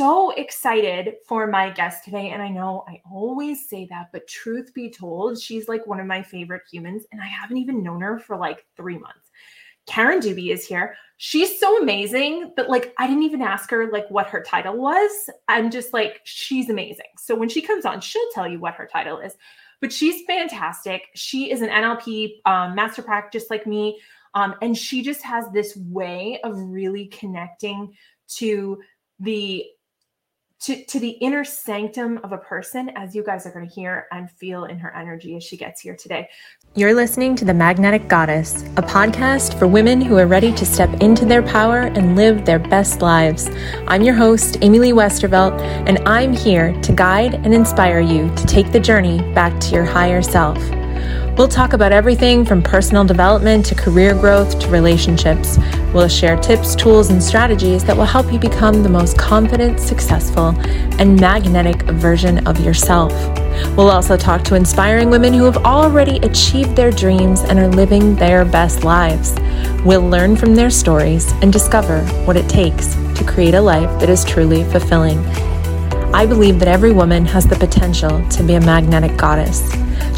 so excited for my guest today. And I know I always say that, but truth be told, she's like one of my favorite humans. And I haven't even known her for like three months. Karen Dubi is here. She's so amazing, but like I didn't even ask her like what her title was. I'm just like, she's amazing. So when she comes on, she'll tell you what her title is. But she's fantastic. She is an NLP um, master practice like me. Um, and she just has this way of really connecting to the to, to the inner sanctum of a person, as you guys are going to hear and feel in her energy as she gets here today. You're listening to The Magnetic Goddess, a podcast for women who are ready to step into their power and live their best lives. I'm your host, Amy Lee Westervelt, and I'm here to guide and inspire you to take the journey back to your higher self. We'll talk about everything from personal development to career growth to relationships. We'll share tips, tools, and strategies that will help you become the most confident, successful, and magnetic version of yourself. We'll also talk to inspiring women who have already achieved their dreams and are living their best lives. We'll learn from their stories and discover what it takes to create a life that is truly fulfilling. I believe that every woman has the potential to be a magnetic goddess.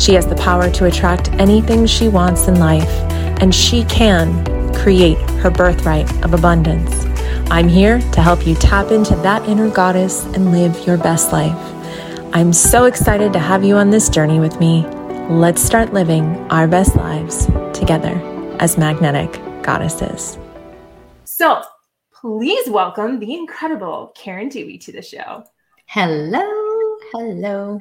She has the power to attract anything she wants in life, and she can create her birthright of abundance. I'm here to help you tap into that inner goddess and live your best life. I'm so excited to have you on this journey with me. Let's start living our best lives together as magnetic goddesses. So, please welcome the incredible Karen Dubi to the show. Hello. Hello.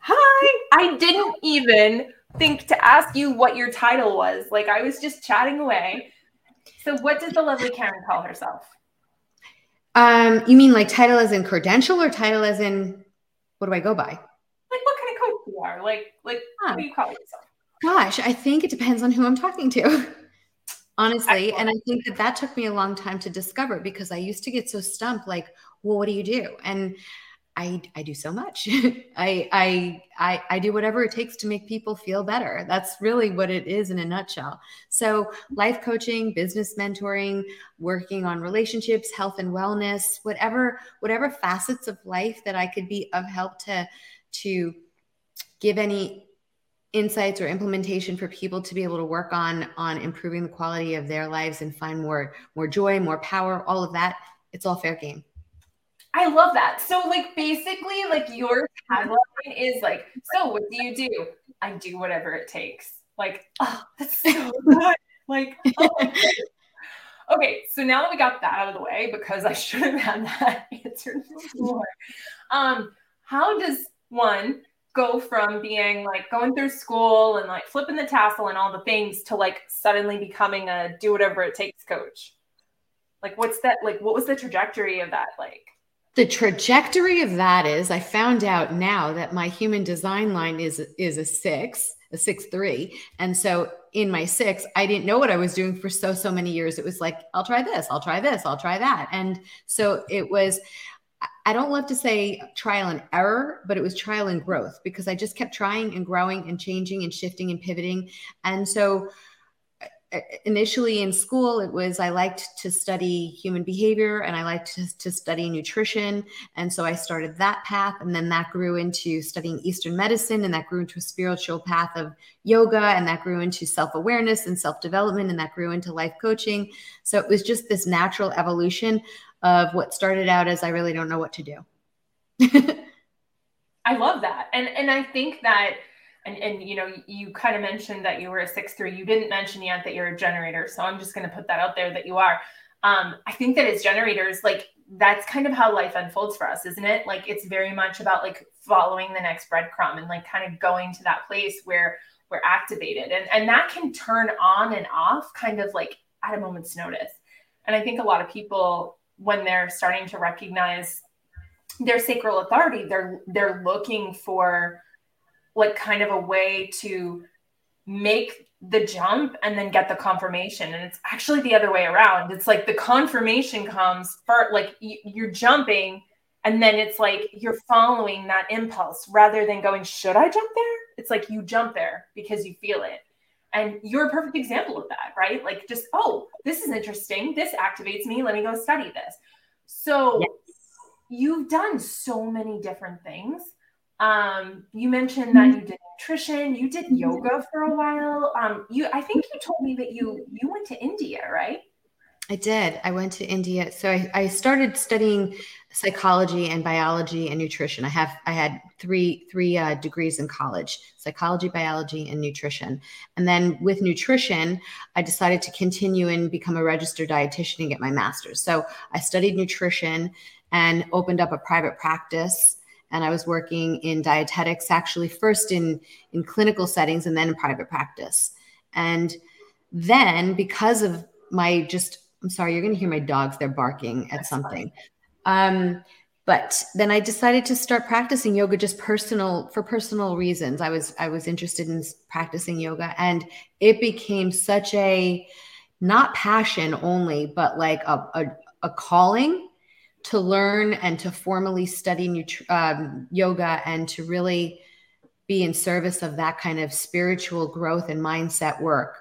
Hi. I didn't even think to ask you what your title was. Like I was just chatting away. So what does the lovely Karen call herself? Um, you mean like title as in credential or title as in what do I go by? Like what kind of coach you are? Like like huh. what do you call yourself? Gosh, I think it depends on who I'm talking to. Honestly, and I think that that took me a long time to discover because I used to get so stumped like, well, what do you do? And I, I do so much. I, I, I, I do whatever it takes to make people feel better. That's really what it is in a nutshell. So life coaching, business mentoring, working on relationships, health and wellness, whatever, whatever facets of life that I could be of help to, to give any insights or implementation for people to be able to work on, on improving the quality of their lives and find more, more joy, more power, all of that. It's all fair game. I love that. So, like, basically, like your tagline is like, "So, what do you do? I do whatever it takes." Like, oh, that's so good. like, oh. okay. So now that we got that out of the way, because I should have had that answered before. Um, how does one go from being like going through school and like flipping the tassel and all the things to like suddenly becoming a do whatever it takes coach? Like, what's that? Like, what was the trajectory of that? Like, the trajectory of that is I found out now that my human design line is is a six, a six three. And so in my six, I didn't know what I was doing for so, so many years. It was like, I'll try this, I'll try this, I'll try that. And so it was, I don't love to say trial and error, but it was trial and growth because I just kept trying and growing and changing and shifting and pivoting. And so Uh, initially in school it was i liked to study human behavior and i liked to, to, study nutrition. And so i started that path and then that grew into studying eastern medicine and that grew into a spiritual path of yoga and that grew into self-awareness and self-development and that grew into life coaching. So it was just this natural evolution of what started out as i really don't know what to do. I love that. And and i think that and and you know you kind of mentioned that you were a six three. You didn't mention yet that you're a generator so i'm just going to put that out there that you are. Um, i think that as generators like that's kind of how life unfolds for us isn't it? Like it's very much about like following the next breadcrumb and like kind of going to that place where we're activated. And and that can turn on and off kind of like at a moment's notice. And i think a lot of people when they're starting to recognize their sacral authority they're they're looking for like kind of a way to make the jump and then get the confirmation. And it's actually the other way around. It's like the confirmation comes for like you're jumping and then it's like you're following that impulse rather than going should i jump there? It's like you jump there because you feel it. And you're a perfect example of that right? Like just oh this is interesting. This activates me. Let me go study this. So yes. you've done so many different things. Um, you mentioned that you did nutrition, you did yoga for a while. Um, you I think you told me that you you went to India, right? I did. I went to India. So I, I started studying psychology and biology and nutrition. I have I had three three uh, degrees in college: psychology, biology, and nutrition. And then with nutrition, I decided to continue and become a registered dietitian and get my master's. So I studied nutrition and opened up a private practice. And I was working in dietetics, actually first in in clinical settings and then in private practice. And then because of my just I'm sorry, you're going to hear my dogs. They're barking at That's something. Um, but then I decided to start practicing yoga just personal for personal reasons. I was I was interested in practicing yoga, and it became such a not passion only, but like a, a, a calling to learn and to formally study nutri- um, yoga and to really be in service of that kind of spiritual growth and mindset work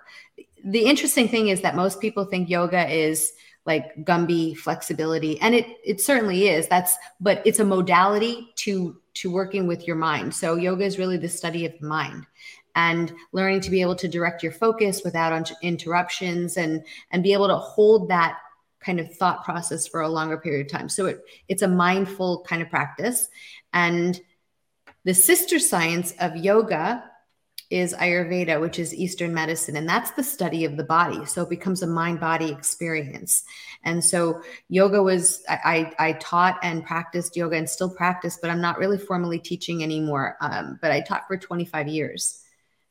the interesting thing is that most people think yoga is like Gumby flexibility, and it it certainly is. That's but it's a modality to to working with your mind. So yoga is really the study of the mind and learning to be able to direct your focus without interruptions and and be able to hold that kind of thought process for a longer period of time. So it it's a mindful kind of practice and the sister science of yoga is Ayurveda, which is Eastern medicine, and that's the study of the body. So it becomes a mind body experience. And so yoga was, I, I, taught and practiced yoga and still practice, but I'm not really formally teaching anymore. Um, but I taught for 25 years.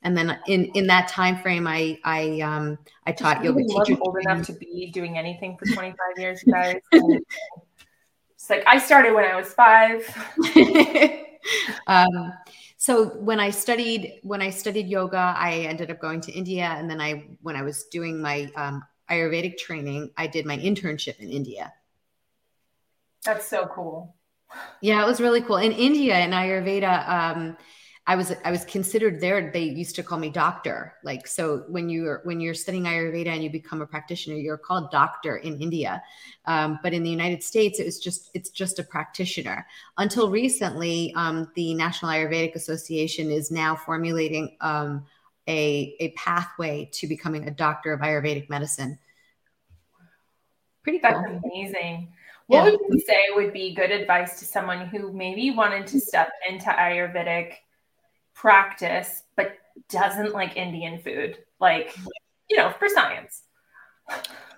And then in, in that time frame, I I um I taught yoga teacher. Old enough to be doing anything for 25 years, you guys. it's like I started when I was five. um, so when I studied when I studied yoga, I ended up going to India, and then I when I was doing my um, Ayurvedic training, I did my internship in India. That's so cool. Yeah, it was really cool. In India, in Ayurveda, um, I was I was considered there. They used to call me doctor. Like so, when you're when you're studying Ayurveda and you become a practitioner, you're called doctor in India. Um, but in the United States, it was just it's just a practitioner. Until recently, um, the National Ayurvedic Association is now formulating um, a a pathway to becoming a doctor of Ayurvedic medicine. Pretty cool. That's amazing. What yeah. would you say would be good advice to someone who maybe wanted to step into Ayurvedic? Practice, but doesn't like Indian food, like, you know, for science.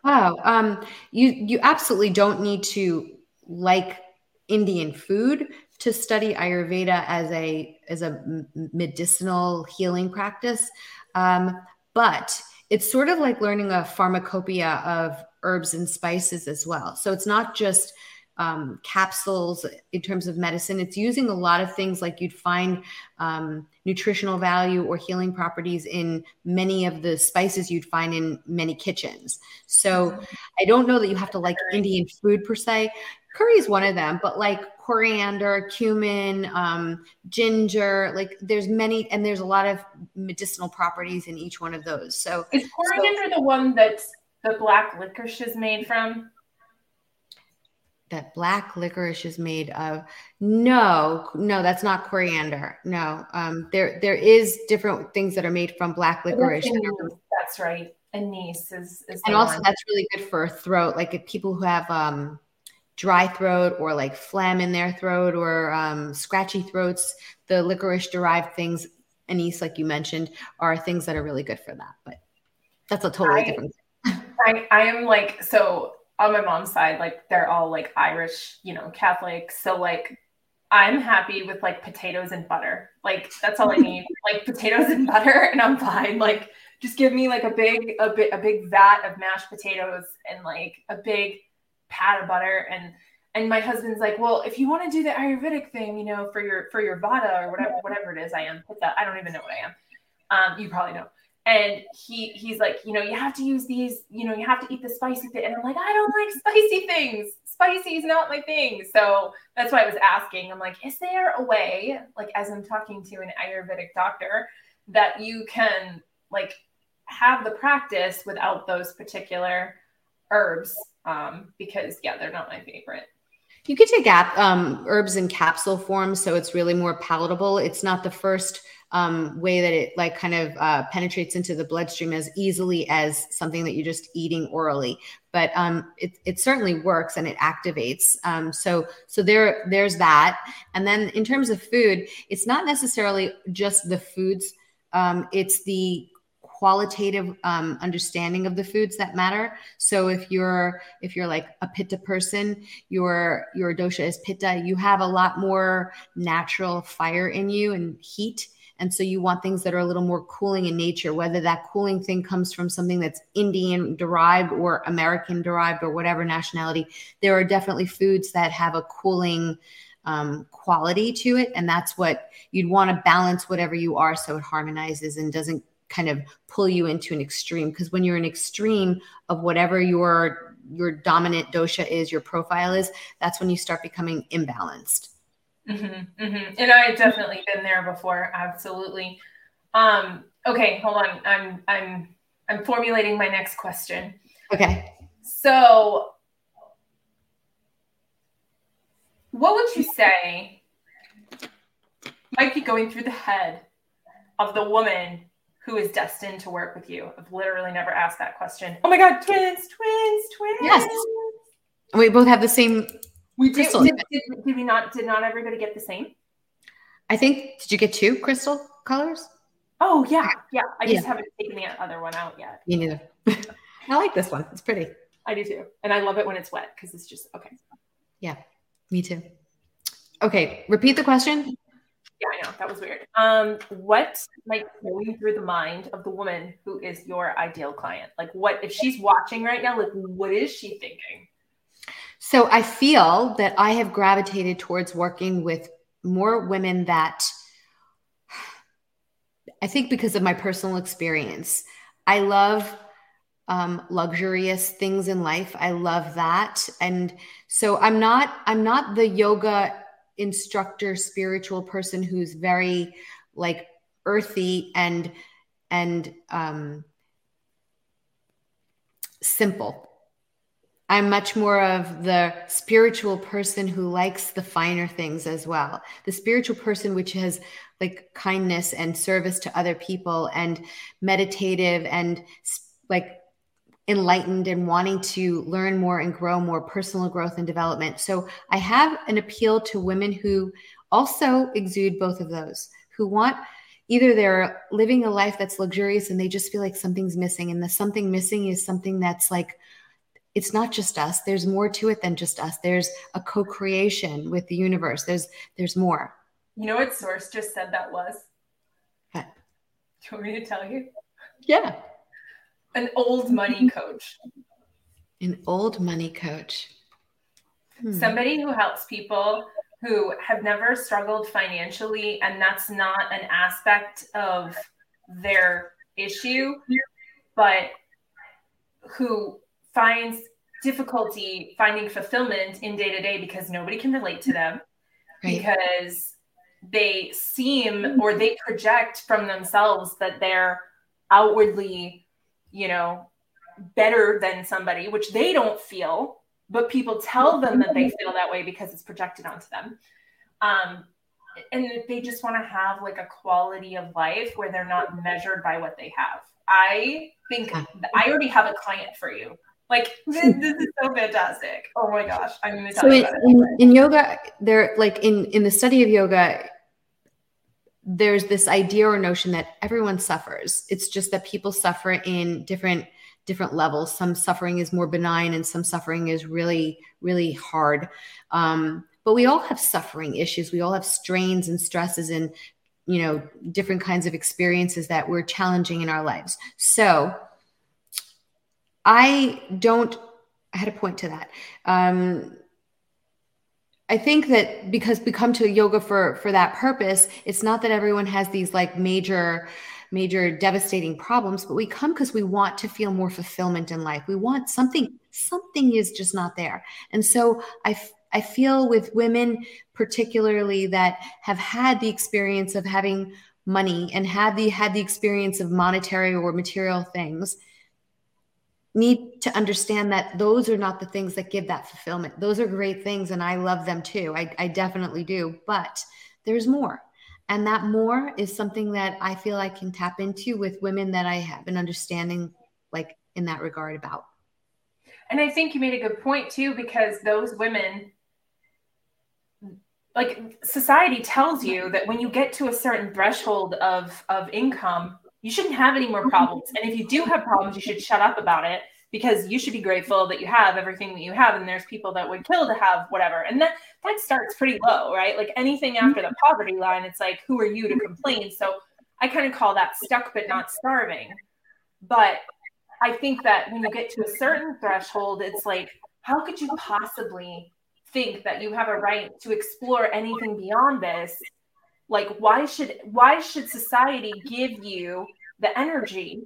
Wow. Um, you, you absolutely don't need to like Indian food to study Ayurveda as a, as a medicinal healing practice. Um, but it's sort of like learning a pharmacopoeia of herbs and spices as well. So it's not just um, capsules in terms of medicine. It's using a lot of things like you'd find um, nutritional value or healing properties in many of the spices you'd find in many kitchens. So I don't know that you have to like Indian food per se. Curry is one of them, but like coriander, cumin, um, ginger, like there's many, and there's a lot of medicinal properties in each one of those. So is coriander so, the one that the black licorice is made from? That black licorice is made of. No no that's not coriander. No um there there is different things that are made from black licorice. that's right. Anise is, is and also one. that's really good for a throat like people who have um dry throat or like phlegm in their throat or um, scratchy throats the licorice derived things anise like you mentioned are things that are really good for that but that's a totally I, different I, I am like so on my mom's side, like they're all like Irish, you know, Catholic. So like I'm happy with like potatoes and butter. Like that's all I need. like potatoes and butter and I'm fine. Like just give me like a big a bit a big vat of mashed potatoes and like a big pat of butter and and my husband's like, well, if you want to do the Ayurvedic thing, you know, for your for your vata or whatever whatever it is I am, what's that? I don't even know what I am. Um, you probably know and he he's like you know you have to use these you know you have to eat the spicy thing and i'm like i don't like spicy things. Spicy is not my thing. So that's why i was asking. I'm like is there a way like as i'm talking to an ayurvedic doctor that you can like have the practice without those particular herbs? Um because yeah they're not my favorite. You could take um, herbs in capsule form, so it's really more palatable. It's not the first um, way that it like kind of uh, penetrates into the bloodstream as easily as something that you're just eating orally. But um, it, it certainly works and it activates. Um, so so there there's that. And then in terms of food, it's not necessarily just the foods. Um, it's the qualitative um, understanding of the foods that matter. So if you're if you're like a pitta person, your your dosha is pitta. You have a lot more natural fire in you and heat. And so you want things that are a little more cooling in nature, whether that cooling thing comes from something that's Indian derived or American derived or whatever nationality. There are definitely foods that have a cooling um, quality to it. And that's what you'd want to balance whatever you are so it harmonizes and doesn't kind of pull you into an extreme because when you're an extreme of whatever your your dominant dosha is your profile is that's when you start becoming imbalanced mm-hmm, mm-hmm. and i've definitely been there before absolutely um okay hold on i'm i'm i'm formulating my next question okay so what would you say might be going through the head of the woman who is destined to work with you? I've literally never asked that question. Oh my God, twins, twins, twins. Yes. We both have the same we crystal. Did, did, did, we not, did not everybody get the same? I think, did you get two crystal colors? Oh yeah. Yeah. I just haven't taken the other one out yet. Me neither. I like this one. It's pretty. I do too. And I love it when it's wet because it's just, okay. Yeah, me too. Okay. Repeat the question. Yeah, I know that was weird. Um, what like going through the mind of the woman who is your ideal client? Like, what if she's watching right now? Like, what is she thinking? So I feel that I have gravitated towards working with more women that I think because of my personal experience. I love um, luxurious things in life. I love that, and so I'm not. I'm not the yoga instructor spiritual person who's very like earthy and and um simple i'm much more of the spiritual person who likes the finer things as well the spiritual person which has like kindness and service to other people and meditative and like enlightened and wanting to learn more and grow more personal growth and development. So I have an appeal to women who also exude both of those, who want either they're living a life that's luxurious and they just feel like something's missing. And the something missing is something that's like, it's not just us. There's more to it than just us. There's a co-creation with the universe. There's there's more. You know what source just said that was? Do you want me to tell you? Yeah. An old money coach. An old money coach. Hmm. Somebody who helps people who have never struggled financially, and that's not an aspect of their issue, but who finds difficulty finding fulfillment in day to day because nobody can relate to them right. because they seem or they project from themselves that they're outwardly you know, better than somebody, which they don't feel, but people tell them that they feel that way because it's projected onto them. Um, and they just want to have like a quality of life where they're not measured by what they have. I think I already have a client for you. Like this, this is so fantastic. Oh my gosh, I'm going to tell so you in, in, in yoga, there like in in the study of yoga, there's this idea or notion that everyone suffers. It's just that people suffer in different different levels. Some suffering is more benign, and some suffering is really really hard. Um, but we all have suffering issues. We all have strains and stresses and you know different kinds of experiences that we're challenging in our lives. So I don't. I had a point to that. Um, I think that because we come to yoga for for that purpose, it's not that everyone has these like major major devastating problems, but we come because we want to feel more fulfillment in life. We want something something is just not there. And so I I feel with women particularly that have had the experience of having money and had the had the experience of monetary or material things need to understand that those are not the things that give that fulfillment. Those are great things and I love them too. I, I definitely do. But there's more. And that more is something that I feel I can tap into with women that I have an understanding like in that regard about. And I think you made a good point too, because those women, like society tells you that when you get to a certain threshold of, of income, you shouldn't have any more mm-hmm. problems. And if you do have problems, you should shut up about it because you should be grateful that you have everything that you have. And there's people that would kill to have whatever. And that, that starts pretty low, right? Like anything mm-hmm. after the poverty line, it's like, who are you to complain? So I kind of call that stuck but not starving. But I think that when you get to a certain threshold, it's like, how could you possibly think that you have a right to explore anything beyond this? Like, why should why should society give you the energy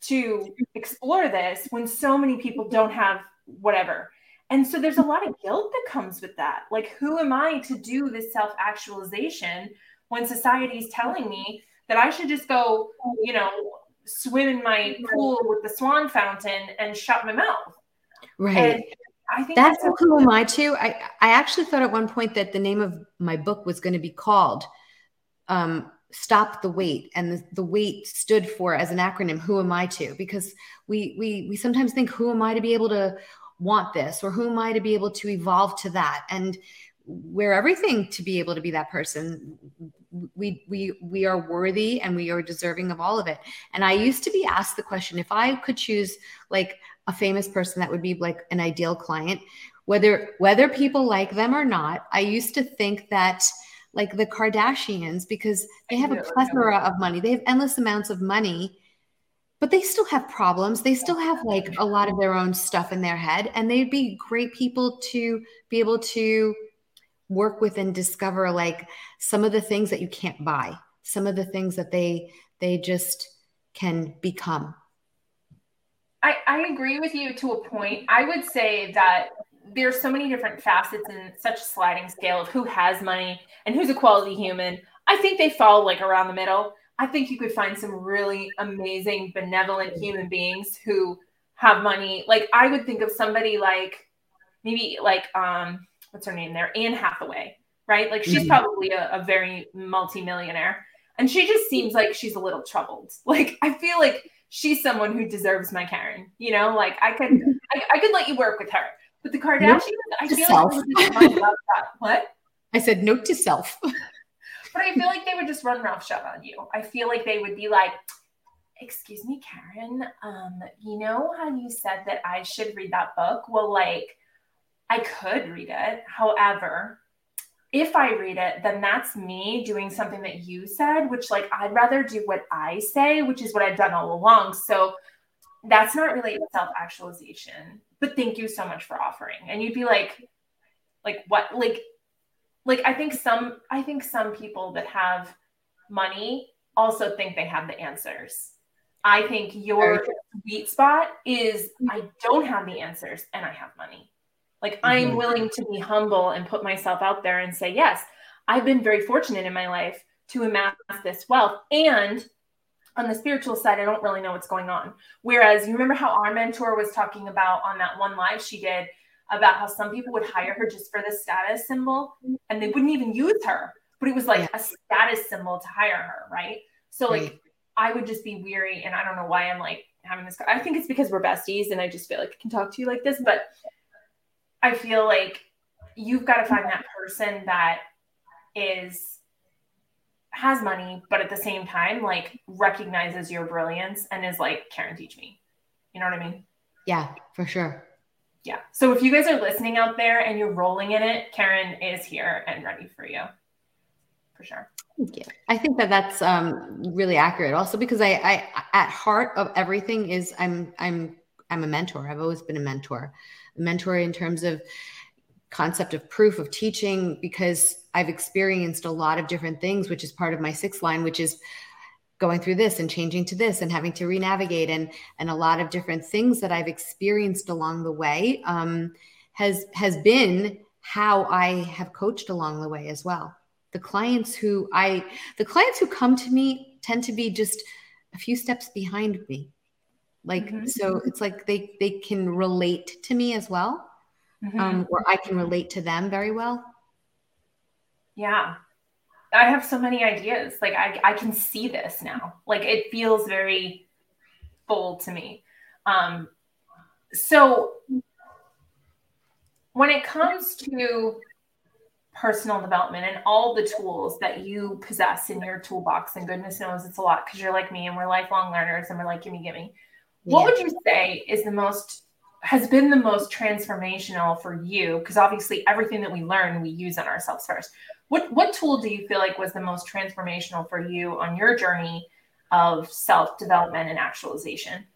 to explore this when so many people don't have whatever? And so there's a lot of guilt that comes with that. Like, who am I to do this self actualization when society is telling me that I should just go, you know, swim in my pool with the swan fountain and shut my mouth. Right. And I think that's, that's who am I too. I, I actually thought at one point that the name of my book was going to be called um, Stop the Wait. And the, the wait stood for as an acronym, who am I to? Because we we we sometimes think, who am I to be able to want this or who am I to be able to evolve to that? And we're everything to be able to be that person we we we are worthy and we are deserving of all of it and i used to be asked the question if i could choose like a famous person that would be like an ideal client whether whether people like them or not i used to think that like the kardashians because they have a plethora of money. They have endless amounts of money but they still have problems. They still have like a lot of their own stuff in their head and they'd be great people to be able to work with and discover like some of the things that you can't buy some of the things that they they just can become. I, I agree with you to a point. I would say that there's so many different facets and such a sliding scale of who has money and who's a quality human i think they fall like around the middle i think you could find some really amazing benevolent human beings who have money like i would think of somebody like maybe like um what's her name there? Anne Hathaway, right? Like she's mm-hmm. probably a, a very multimillionaire. And she just seems like she's a little troubled. Like I feel like she's someone who deserves my Karen. You know, like I could I, I could let you work with her. But the Kardashians, I feel self. like what? I said note to self. but I feel like they would just run roughshod on you. I feel like they would be like, excuse me, Karen, um, you know how you said that I should read that book? Well, like I could read it. However, if I read it, then that's me doing something that you said, which like I'd rather do what I say, which is what I've done all along. So that's not really self actualization. But thank you so much for offering. And you'd be like, like what? Like, like I think some I think some people that have money also think they have the answers. I think your sweet spot is I don't have the answers and I have money. Like I'm mm-hmm. willing to be humble and put myself out there and say, yes, I've been very fortunate in my life to amass this wealth. And on the spiritual side, I don't really know what's going on. Whereas you remember how our mentor was talking about on that one live she did about how some people would hire her just for the status symbol and they wouldn't even use her, but it was like yeah. a status symbol to hire her, right? So like right. I would just be weary and I don't know why I'm like having this I think it's because we're besties and I just feel like I can talk to you like this, but I feel like you've got to find that person that is has money, but at the same time, like recognizes your brilliance and is like, Karen, teach me. You know what I mean? Yeah, for sure. Yeah. So if you guys are listening out there and you're rolling in it, Karen is here and ready for you. For sure. Thank you. I think that that's um, really accurate. Also, because I, I, at heart of everything is I'm, I'm, I'm a mentor. I've always been a mentor a mentor in terms of concept of proof of teaching because I've experienced a lot of different things, which is part of my sixth line, which is going through this and changing to this and having to renavigate and and a lot of different things that I've experienced along the way um, has has been how I have coached along the way as well. The clients who I the clients who come to me tend to be just a few steps behind me Like mm-hmm. so it's like they they can relate to me as well. Mm-hmm. Um, or I can relate to them very well. Yeah. I have so many ideas. Like I, I can see this now. Like it feels very full to me. Um, so when it comes to personal development and all the tools that you possess in your toolbox, and goodness knows it's a lot because you're like me and we're lifelong learners and we're like, gimme, gimme. Yeah. What would you say is the most has been the most transformational for you? Because obviously everything that we learn, we use on ourselves first. What what tool do you feel like was the most transformational for you on your journey of self development and actualization?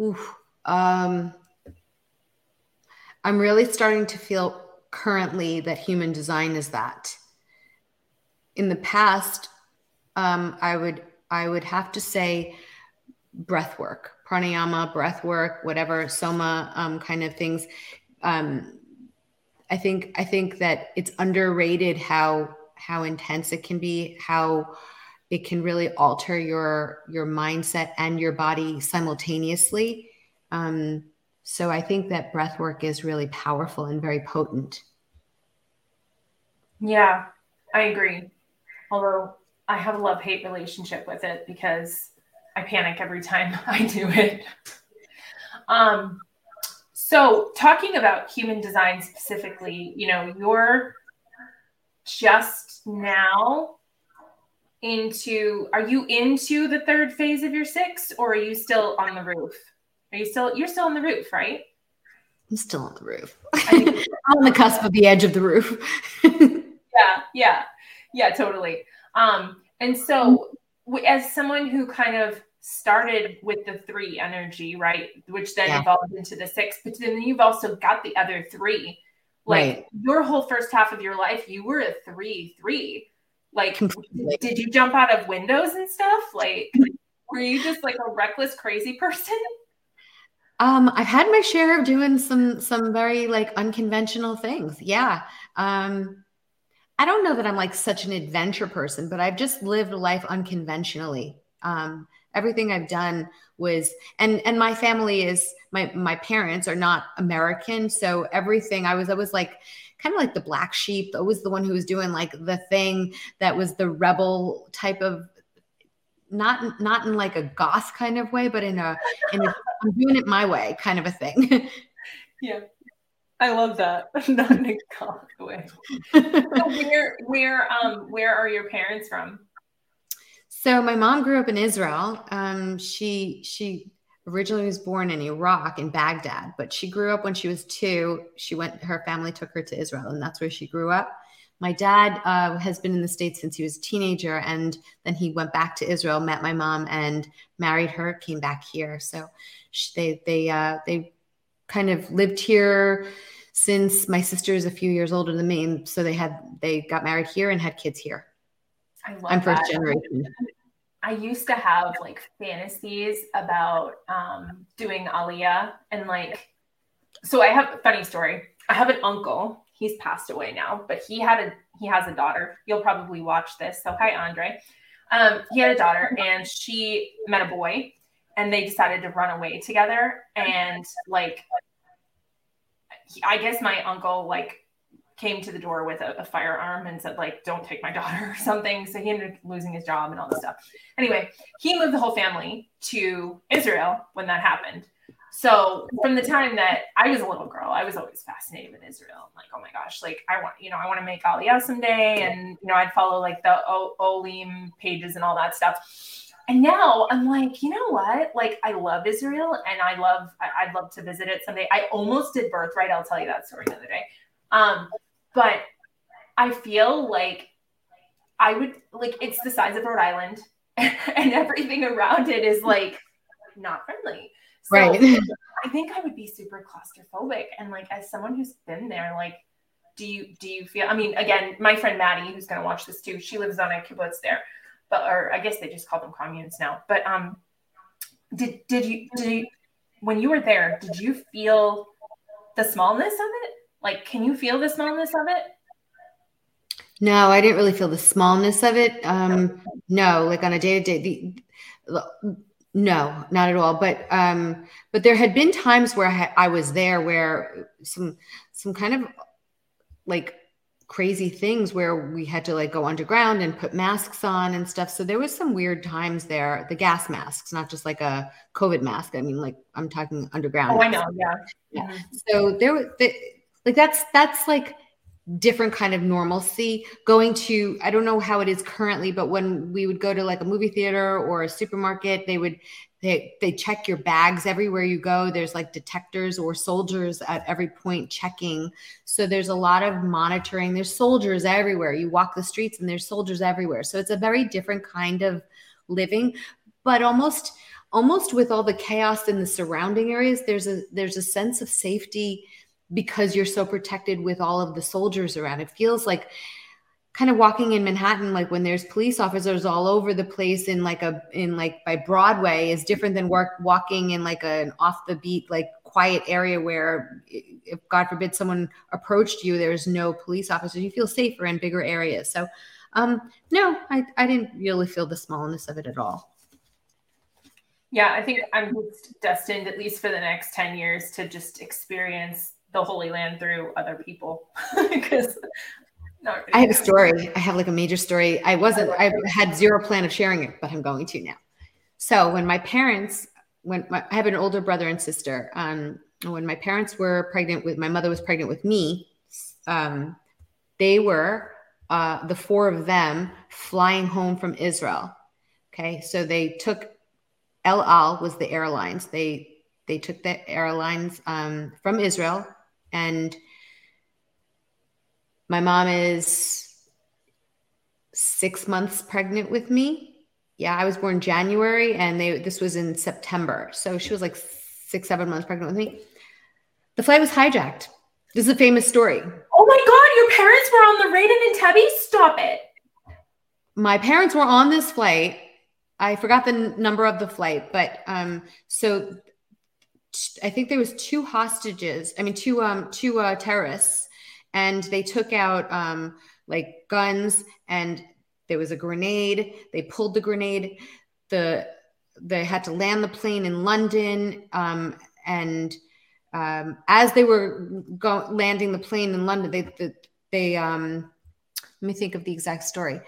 Oof. Um, I'm really starting to feel currently that human design is that. In the past, um, I would I would have to say breath work, pranayama, breath work, whatever soma um, kind of things. Um, I think I think that it's underrated how how intense it can be, how it can really alter your your mindset and your body simultaneously. Um, so I think that breath work is really powerful and very potent. Yeah, I agree. Although I have a love hate relationship with it because I panic every time I do it. Um, so, talking about human design specifically, you know, you're just now into are you into the third phase of your six or are you still on the roof? Are you still you're still on the roof, right? I'm still on the roof. I'm on the cusp of the edge of the roof. yeah, yeah. Yeah, totally. Um and so as someone who kind of started with the three energy, right? Which then yeah. evolved into the six, but then you've also got the other three. Like right. your whole first half of your life, you were a three, three. Like, Completely. did you jump out of windows and stuff? Like, were you just like a reckless, crazy person? Um, I've had my share of doing some some very like unconventional things. Yeah. Um, I don't know that I'm like such an adventure person, but I've just lived life unconventionally. Um, everything I've done was and and my family is my my parents are not American, so everything I was I was like kind of like the black sheep, always the one who was doing like the thing that was the rebel type of not not in like a goth kind of way, but in a in a I'm doing it my way kind of a thing. yeah. I love that. Not in a goth way. so where where um where are your parents from? So my mom grew up in Israel. Um, she she originally was born in Iraq in Baghdad, but she grew up when she was two. She went. Her family took her to Israel, and that's where she grew up. My dad uh, has been in the states since he was a teenager, and then he went back to Israel, met my mom, and married her. Came back here, so she, they they uh, they kind of lived here since my sister is a few years older than me. and So they had they got married here and had kids here. I love I'm first that. generation. I used to have like fantasies about um, doing Aliyah and like, so I have a funny story. I have an uncle. He's passed away now, but he had a he has a daughter. You'll probably watch this. So hi, Andre. Um, he had a daughter, and she met a boy, and they decided to run away together. And like, I guess my uncle like came to the door with a, a, firearm and said like don't take my daughter or something so he ended up losing his job and all this stuff anyway he moved the whole family to israel when that happened so from the time that i was a little girl i was always fascinated with israel like oh my gosh like i want you know i want to make aliyah someday and you know i'd follow like the o- olim pages and all that stuff and now I'm like, you know what? Like, I love Israel and I love, I, would love to visit it someday. I almost did birthright. I'll tell you that story another day. Um, but I feel like I would like it's the size of Rhode Island and everything around it is like not friendly. So right. I think I would be super claustrophobic. And like as someone who's been there, like do you do you feel I mean, again, my friend Maddie, who's gonna watch this too, she lives on a kibbutz there. But or I guess they just call them communes now. But um did did you did you when you were there, did you feel the smallness of it? Like, can you feel the smallness of it? No, I didn't really feel the smallness of it. Um, no, like on a day to day, No, not at all. But um, but there had been times where I, I was there where some some kind of like crazy things where we had to like go underground and put masks on and stuff. So there was some weird times there. The gas masks, not just like a COVID mask. I mean, like I'm talking underground. Oh, I know. Yeah. Yeah. Mm-hmm. So there was like that's that's like different kind of normalcy. Going to i don't know how it is currently but when we would go to like a movie theater or a supermarket they would they they check your bags everywhere you go. There's like detectors or soldiers at every point checking. So there's a lot of monitoring. There's soldiers everywhere. You walk the streets and there's soldiers everywhere. So it's a very different kind of living. But almost almost with all the chaos in the surrounding areas there's a there's a sense of safety because you're so protected with all of the soldiers around. It feels like kind of walking in Manhattan, like when there's police officers all over the place in like a in like by Broadway is different than work walking in like an off the beat, like quiet area where if God forbid someone approached you, there's no police officers. You feel safer in bigger areas. So um no, I, I didn't really feel the smallness of it at all. Yeah, I think I'm destined, at least for the next 10 years, to just experience the Holy Land through other people because really I have a story. I have like a major story. I wasn't, I had zero plan of sharing it, but I'm going to now. So when my parents, when my, I have an older brother and sister, um, when my parents were pregnant with, my mother was pregnant with me, um, they were, uh, the four of them flying home from Israel. Okay. So they took El Al was the airlines. They, they took the airlines um, from Israel and my mom is six months pregnant with me. Yeah, I was born January and they this was in September. So she was like six, seven months pregnant with me. The flight was hijacked. This is a famous story. Oh my God, your parents were on the Radin and Entebbe? Stop it. My parents were on this flight. I forgot the n- number of the flight, but um, so I think there was two hostages. I mean, two um two uh, terrorists, and they took out um like guns, and there was a grenade. They pulled the grenade. The they had to land the plane in London, um, and um, as they were go- landing the plane in London, they they, they um, let me think of the exact story.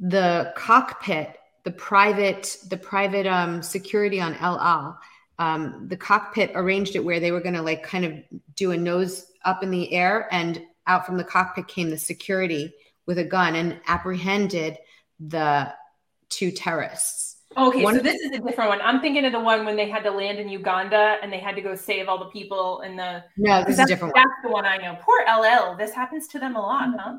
The cockpit, the private the private um, security on El Al um, the cockpit arranged it where they were going to like kind of do a nose up in the air and out from the cockpit came the security with a gun and apprehended the two terrorists. Okay, one, so this is a different one. I'm thinking of the one when they had to land in Uganda and they had to go save all the people in the. No, this is a different that's one. That's the one I know. Poor El Al. This happens to them a lot, huh?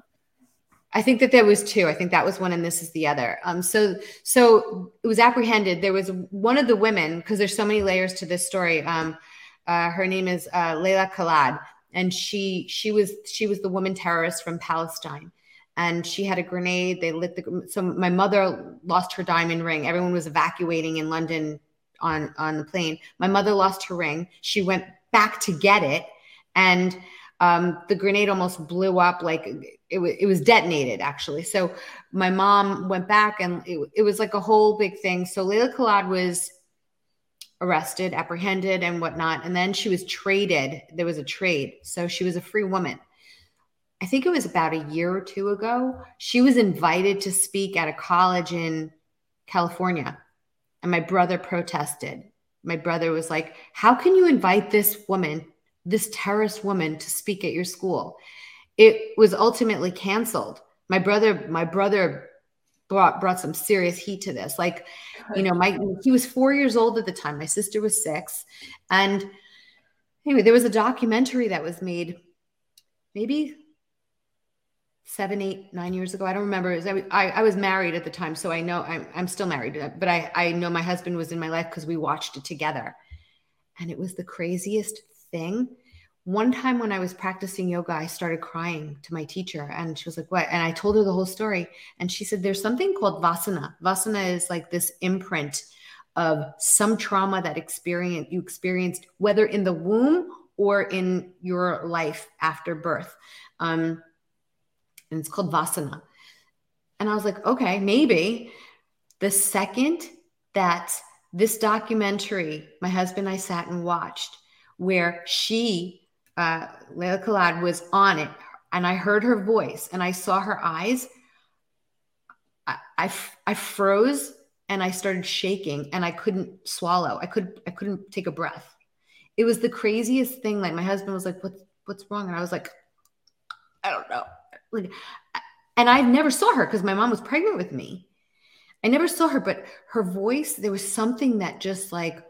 I think that there was two. I think that was one, and this is the other. Um, so so it was apprehended. There was one of the women because there's so many layers to this story. Um, uh, her name is uh, Leila Khaled, and she she was she was the woman terrorist from Palestine, and she had a grenade. They lit the. So my mother lost her diamond ring. Everyone was evacuating in London on on the plane. My mother lost her ring. She went back to get it, and um, the grenade almost blew up like it, w- it was detonated actually. So my mom went back and it, it was like a whole big thing. So Leila Khaled was arrested apprehended and whatnot and then she was traded. There was a trade. So she was a free woman. I think it was about a year or two ago she was invited to speak at a college in california and my brother protested. My brother was like how can you invite this woman this terrorist woman to speak at your school. It was ultimately canceled. My brother, my brother brought brought some serious heat to this. Like, you know, my he was four years old at the time. My sister was six. And anyway, there was a documentary that was made maybe seven, eight, nine years ago. I don't remember. Was, I, I, was married at the time, so I know I'm, I'm still married, but I, I know my husband was in my life because we watched it together. And it was the craziest thing. One time when I was practicing yoga, I started crying to my teacher, and she was like, What? And I told her the whole story. And she said, There's something called vasana. Vasana is like this imprint of some trauma that experience you experienced, whether in the womb or in your life after birth. Um, and it's called vasana. And I was like, okay, maybe the second that this documentary, my husband and I sat and watched, where she, uh, Leila Khaled, was on it, and I heard her voice and I saw her eyes. I, I, I froze and I started shaking and I couldn't swallow. I could I couldn't take a breath. It was the craziest thing. Like my husband was like, "What's what's wrong?" And I was like, "I don't know." Like, and I never saw her because my mom was pregnant with me. I never saw her, but her voice, there was something that just like,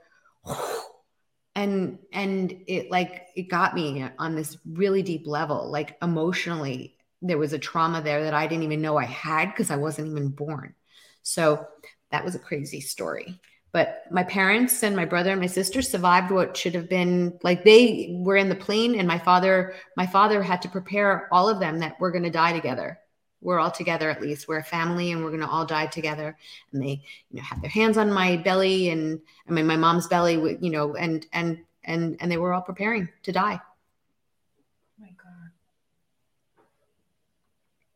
and and it like it got me on this really deep level, like emotionally. There was a trauma there that I didn't even know I had because I wasn't even born. So that was a crazy story. But my parents and my brother and my sister survived what should have been like they were in the plane, and my father, my father had to prepare all of them that we're going to die together. We're all together at least. We're a family, and we're going to all die together. And they, you know, have their hands on my belly and I mean my mom's belly, you know, and and and and they were all preparing to die. Oh my God.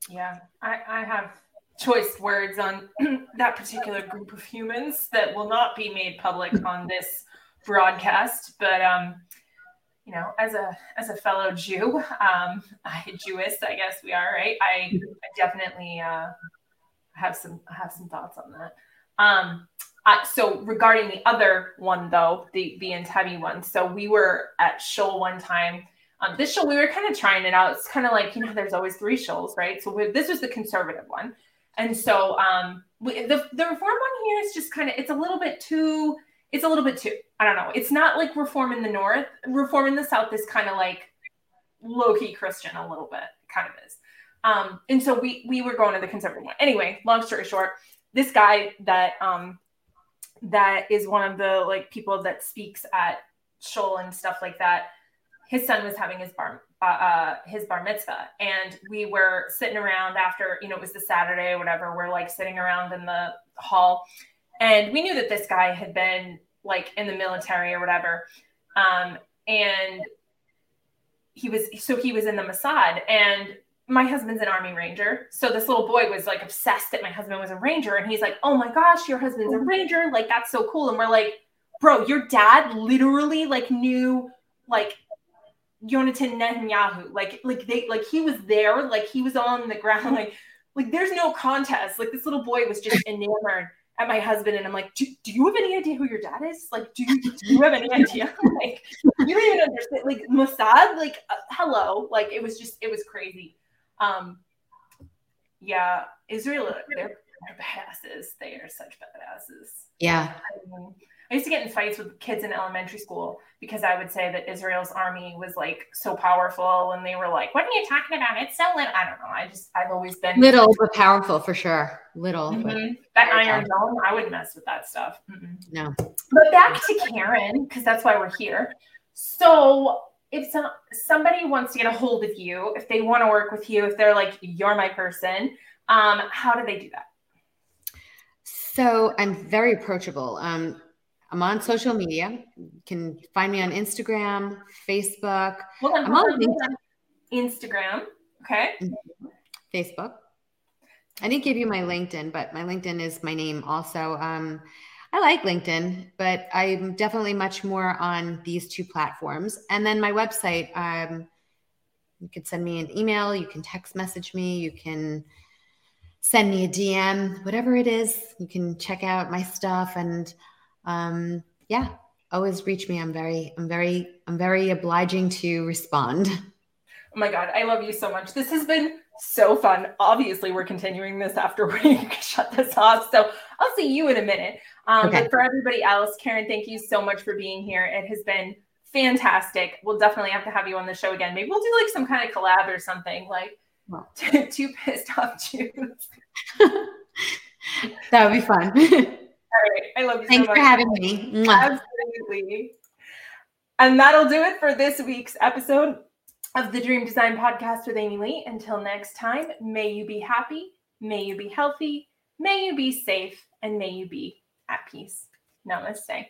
Yeah, I I have choice words on that particular group of humans that will not be made public on this broadcast but um you know as a as a fellow jew um i jewist i guess we are right? I, I definitely uh have some have some thoughts on that. Um uh, so regarding the other one though the the Entebbe one so we were at Shul one time. Um, this shul we were kind of trying it out. It's kind of like you know there's always three shuls right? So we, this was the conservative one. And so um, the the reform one here is just kind of it's a little bit too it's a little bit too I don't know. It's not like reform in the north. Reform in the south is kind of like low key Christian a little bit, kind of is. Um, and so we we were going to the conservative one. Anyway, long story short, this guy that um that is one of the like people that speaks at Shul and stuff like that. His son was having his bar uh, his bar mitzvah, and we were sitting around after you know it was the Saturday or whatever. We're like sitting around in the hall, and we knew that this guy had been like in the military or whatever, um, and he was so he was in the Mossad, and my husband's an army ranger. So this little boy was like obsessed that my husband was a ranger. And he's like oh my gosh your husband's a ranger. Like that's so cool. And we're like bro your dad literally like knew like Jonathan Netanyahu. Like, like they, like he was there, like he was on the ground, like, like there's no contest. Like this little boy was just enamored at my husband, and I'm like, do, do you have any idea who your dad is? Like, do you, do you have any idea? like, you don't even understand. Like Mossad, like, uh, hello, like it was just, it was crazy. Um, yeah, Israel, they're, they're badasses. They are such badasses. Yeah. I used to get in fights with kids in elementary school because I would say that Israel's army was like so powerful, and they were like, "What are you talking about? It's so little." I don't know. I just I've always been little but powerful for sure. Little, mm-hmm. that Iron Dome. I wouldn't mess with that stuff. Mm-mm. No. But back to Karen, because that's why we're here. So if some, somebody wants to get a hold of you, if they want to work with you, if they're like, "You're my person," um, how do they do that? So I'm very approachable. Um, I'm on social media. You can find me on Instagram, Facebook. Well, I'm on Instagram. Okay. Facebook. I didn't give you my LinkedIn, but my LinkedIn is my name also. Um, I like LinkedIn, but I'm definitely much more on these two platforms. And then my website, um, you can send me an email, you can text message me, you can send me a DM, whatever it is. You can check out my stuff and um, yeah, always reach me. I'm very, I'm very, I'm very obliging to respond. Oh my God, I love you so much. This has been so fun. Obviously, we're continuing this after we shut this off. So I'll see you in a minute. Um, okay. But for everybody else, Karen, thank you so much for being here. It has been fantastic. We'll definitely have to have you on the show again. Maybe we'll do like some kind of collab or something like well. two pissed off Jews. that would be fun. All right. I love you Thanks so for having me. Absolutely. And that'll do it for this week's episode of the Dream Design Podcast with Amy Lee. Until next time, may you be happy, may you be healthy, may you be safe, and may you be at peace. Namaste.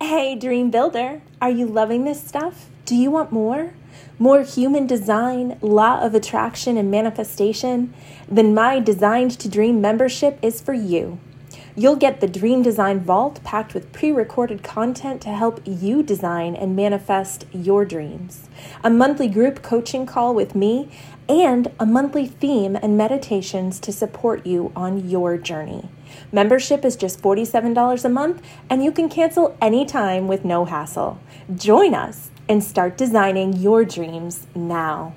Hey, Dream Builder, are you loving this stuff? Do you want more? More human design, law of attraction, and manifestation? Then my Designed to Dream membership is for you. You'll get the Dream Design Vault packed with pre recorded content to help you design and manifest your dreams, a monthly group coaching call with me, and a monthly theme and meditations to support you on your journey. Membership is just $47 a month, and you can cancel anytime with no hassle. Join us and start designing your dreams now.